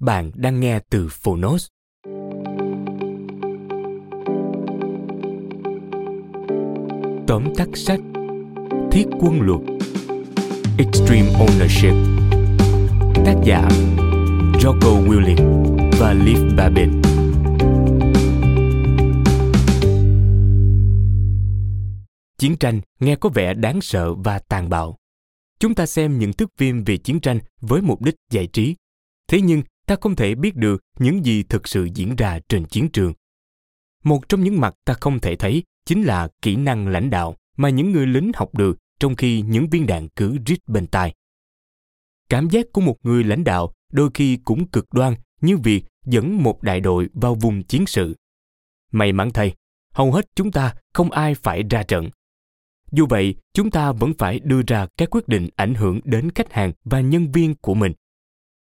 Bạn đang nghe từ Phonos. Tóm tắt sách Thiết quân luật Extreme Ownership Tác giả Jocko Willing và Liv Babin Chiến tranh nghe có vẻ đáng sợ và tàn bạo. Chúng ta xem những thước phim về chiến tranh với mục đích giải trí. Thế nhưng ta không thể biết được những gì thực sự diễn ra trên chiến trường. Một trong những mặt ta không thể thấy chính là kỹ năng lãnh đạo mà những người lính học được trong khi những viên đạn cứ rít bên tai. Cảm giác của một người lãnh đạo đôi khi cũng cực đoan như việc dẫn một đại đội vào vùng chiến sự. May mắn thay, hầu hết chúng ta không ai phải ra trận. Dù vậy, chúng ta vẫn phải đưa ra các quyết định ảnh hưởng đến khách hàng và nhân viên của mình.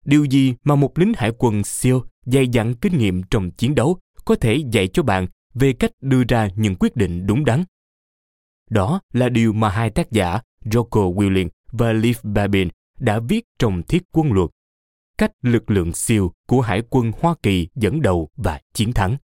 Điều gì mà một lính hải quân siêu dày dặn kinh nghiệm trong chiến đấu có thể dạy cho bạn về cách đưa ra những quyết định đúng đắn? Đó là điều mà hai tác giả Jocko Willing và Liv Babin đã viết trong Thiết quân luật, cách lực lượng siêu của Hải quân Hoa Kỳ dẫn đầu và chiến thắng.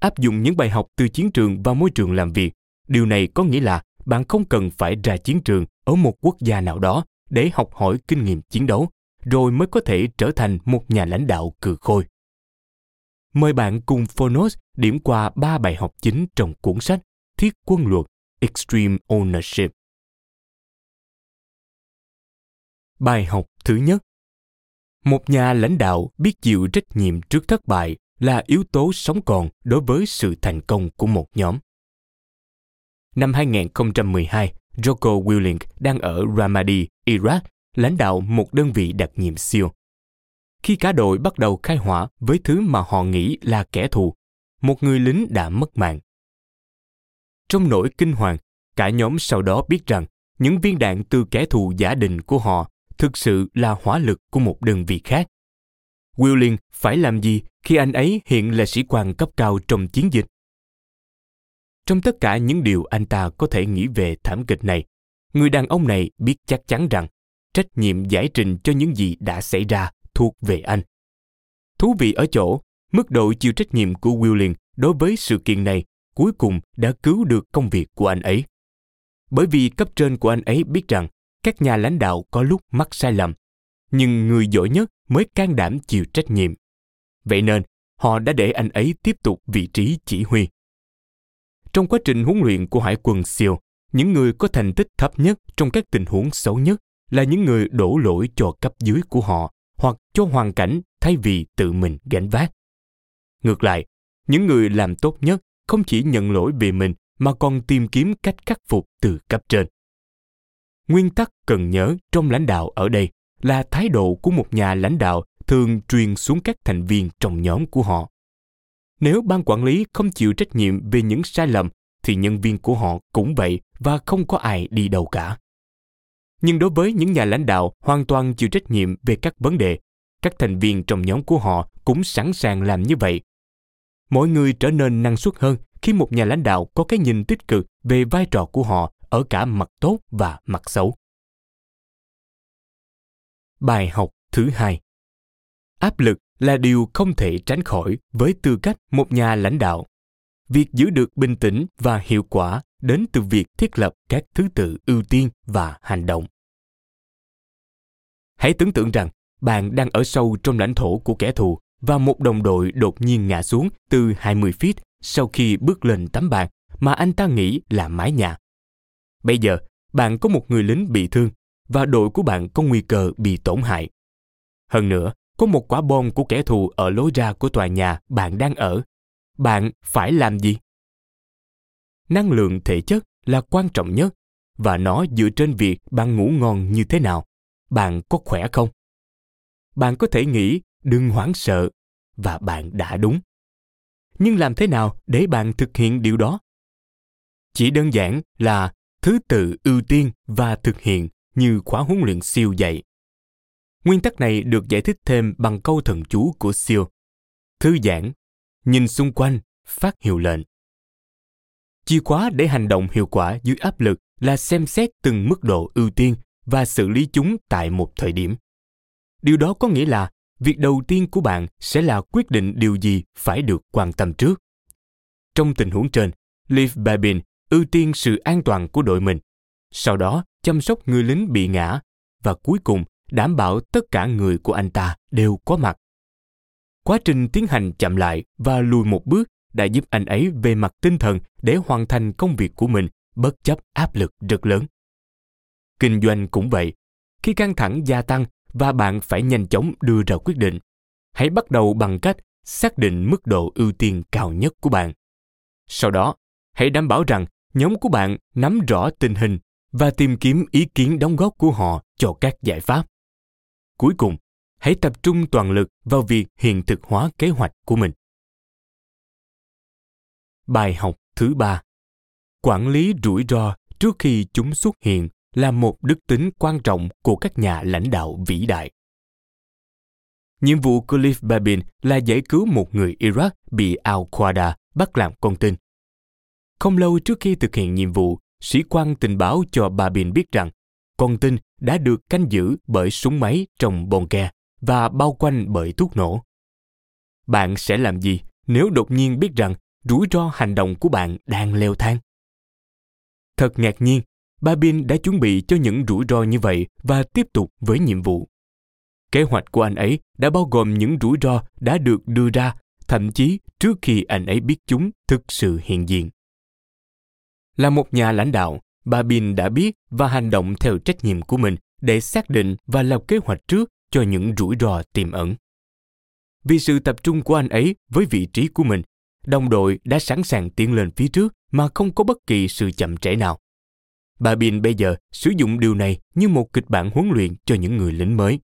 Áp dụng những bài học từ chiến trường vào môi trường làm việc, điều này có nghĩa là bạn không cần phải ra chiến trường ở một quốc gia nào đó để học hỏi kinh nghiệm chiến đấu rồi mới có thể trở thành một nhà lãnh đạo cừ khôi. Mời bạn cùng Phonos điểm qua ba bài học chính trong cuốn sách Thiết quân luật Extreme Ownership. Bài học thứ nhất Một nhà lãnh đạo biết chịu trách nhiệm trước thất bại là yếu tố sống còn đối với sự thành công của một nhóm. Năm 2012, Joko Willink đang ở Ramadi, Iraq lãnh đạo một đơn vị đặc nhiệm siêu. Khi cả đội bắt đầu khai hỏa với thứ mà họ nghĩ là kẻ thù, một người lính đã mất mạng. Trong nỗi kinh hoàng, cả nhóm sau đó biết rằng những viên đạn từ kẻ thù giả định của họ thực sự là hỏa lực của một đơn vị khác. Willing phải làm gì khi anh ấy hiện là sĩ quan cấp cao trong chiến dịch? Trong tất cả những điều anh ta có thể nghĩ về thảm kịch này, người đàn ông này biết chắc chắn rằng trách nhiệm giải trình cho những gì đã xảy ra thuộc về anh. Thú vị ở chỗ, mức độ chịu trách nhiệm của Willing đối với sự kiện này cuối cùng đã cứu được công việc của anh ấy. Bởi vì cấp trên của anh ấy biết rằng các nhà lãnh đạo có lúc mắc sai lầm, nhưng người giỏi nhất mới can đảm chịu trách nhiệm. Vậy nên, họ đã để anh ấy tiếp tục vị trí chỉ huy. Trong quá trình huấn luyện của Hải quân SEAL, những người có thành tích thấp nhất trong các tình huống xấu nhất là những người đổ lỗi cho cấp dưới của họ hoặc cho hoàn cảnh thay vì tự mình gánh vác. Ngược lại, những người làm tốt nhất không chỉ nhận lỗi về mình mà còn tìm kiếm cách khắc phục từ cấp trên. Nguyên tắc cần nhớ trong lãnh đạo ở đây là thái độ của một nhà lãnh đạo thường truyền xuống các thành viên trong nhóm của họ. Nếu ban quản lý không chịu trách nhiệm về những sai lầm thì nhân viên của họ cũng vậy và không có ai đi đâu cả nhưng đối với những nhà lãnh đạo, hoàn toàn chịu trách nhiệm về các vấn đề. Các thành viên trong nhóm của họ cũng sẵn sàng làm như vậy. Mỗi người trở nên năng suất hơn khi một nhà lãnh đạo có cái nhìn tích cực về vai trò của họ ở cả mặt tốt và mặt xấu. Bài học thứ hai. Áp lực là điều không thể tránh khỏi với tư cách một nhà lãnh đạo. Việc giữ được bình tĩnh và hiệu quả đến từ việc thiết lập các thứ tự ưu tiên và hành động hãy tưởng tượng rằng bạn đang ở sâu trong lãnh thổ của kẻ thù và một đồng đội đột nhiên ngã xuống từ 20 feet sau khi bước lên tấm bàn mà anh ta nghĩ là mái nhà. Bây giờ, bạn có một người lính bị thương và đội của bạn có nguy cơ bị tổn hại. Hơn nữa, có một quả bom của kẻ thù ở lối ra của tòa nhà bạn đang ở. Bạn phải làm gì? Năng lượng thể chất là quan trọng nhất và nó dựa trên việc bạn ngủ ngon như thế nào. Bạn có khỏe không? Bạn có thể nghĩ đừng hoảng sợ và bạn đã đúng. Nhưng làm thế nào để bạn thực hiện điều đó? Chỉ đơn giản là thứ tự ưu tiên và thực hiện như khóa huấn luyện siêu dạy. Nguyên tắc này được giải thích thêm bằng câu thần chú của siêu. Thư giãn, nhìn xung quanh, phát hiệu lệnh. Chìa khóa để hành động hiệu quả dưới áp lực là xem xét từng mức độ ưu tiên và xử lý chúng tại một thời điểm. Điều đó có nghĩa là việc đầu tiên của bạn sẽ là quyết định điều gì phải được quan tâm trước. Trong tình huống trên, Leif Babin ưu tiên sự an toàn của đội mình, sau đó chăm sóc người lính bị ngã và cuối cùng đảm bảo tất cả người của anh ta đều có mặt. Quá trình tiến hành chậm lại và lùi một bước đã giúp anh ấy về mặt tinh thần để hoàn thành công việc của mình bất chấp áp lực rất lớn. Kinh doanh cũng vậy. Khi căng thẳng gia tăng và bạn phải nhanh chóng đưa ra quyết định, hãy bắt đầu bằng cách xác định mức độ ưu tiên cao nhất của bạn. Sau đó, hãy đảm bảo rằng nhóm của bạn nắm rõ tình hình và tìm kiếm ý kiến đóng góp của họ cho các giải pháp. Cuối cùng, hãy tập trung toàn lực vào việc hiện thực hóa kế hoạch của mình. Bài học thứ ba Quản lý rủi ro trước khi chúng xuất hiện là một đức tính quan trọng của các nhà lãnh đạo vĩ đại. Nhiệm vụ của cliff Babin là giải cứu một người Iraq bị Al-Qaeda bắt làm con tin. Không lâu trước khi thực hiện nhiệm vụ, sĩ quan tình báo cho Babin biết rằng con tin đã được canh giữ bởi súng máy trong bồn ke và bao quanh bởi thuốc nổ. Bạn sẽ làm gì nếu đột nhiên biết rằng rủi ro hành động của bạn đang leo thang? Thật ngạc nhiên, Babin đã chuẩn bị cho những rủi ro như vậy và tiếp tục với nhiệm vụ. Kế hoạch của anh ấy đã bao gồm những rủi ro đã được đưa ra, thậm chí trước khi anh ấy biết chúng thực sự hiện diện. Là một nhà lãnh đạo, Babin đã biết và hành động theo trách nhiệm của mình để xác định và lập kế hoạch trước cho những rủi ro tiềm ẩn. Vì sự tập trung của anh ấy với vị trí của mình, đồng đội đã sẵn sàng tiến lên phía trước mà không có bất kỳ sự chậm trễ nào. Bà Bin bây giờ sử dụng điều này như một kịch bản huấn luyện cho những người lính mới.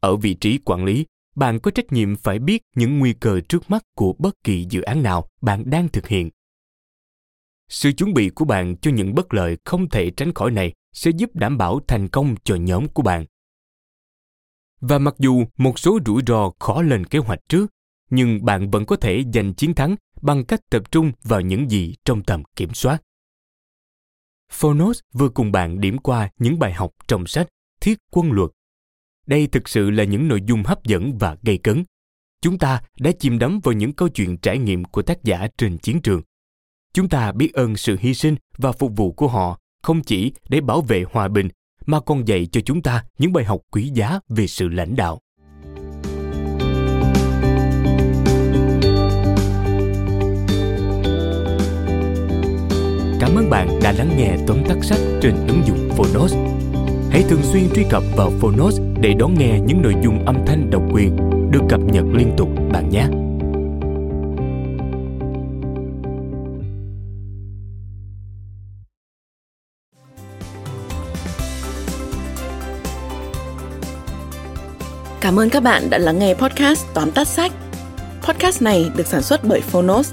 Ở vị trí quản lý, bạn có trách nhiệm phải biết những nguy cơ trước mắt của bất kỳ dự án nào bạn đang thực hiện sự chuẩn bị của bạn cho những bất lợi không thể tránh khỏi này sẽ giúp đảm bảo thành công cho nhóm của bạn và mặc dù một số rủi ro khó lên kế hoạch trước nhưng bạn vẫn có thể giành chiến thắng bằng cách tập trung vào những gì trong tầm kiểm soát. Phonos vừa cùng bạn điểm qua những bài học trong sách thiết quân luật. Đây thực sự là những nội dung hấp dẫn và gây cấn. Chúng ta đã chìm đắm vào những câu chuyện trải nghiệm của tác giả trên chiến trường. Chúng ta biết ơn sự hy sinh và phục vụ của họ không chỉ để bảo vệ hòa bình, mà còn dạy cho chúng ta những bài học quý giá về sự lãnh đạo. Cảm ơn bạn đã lắng nghe tóm tắt sách trên ứng dụng Phonos. Hãy thường xuyên truy cập vào Phonos để đón nghe những nội dung âm thanh độc quyền được cập nhật liên tục bạn nhé. Cảm ơn các bạn đã lắng nghe podcast tóm tắt sách. Podcast này được sản xuất bởi Phonos,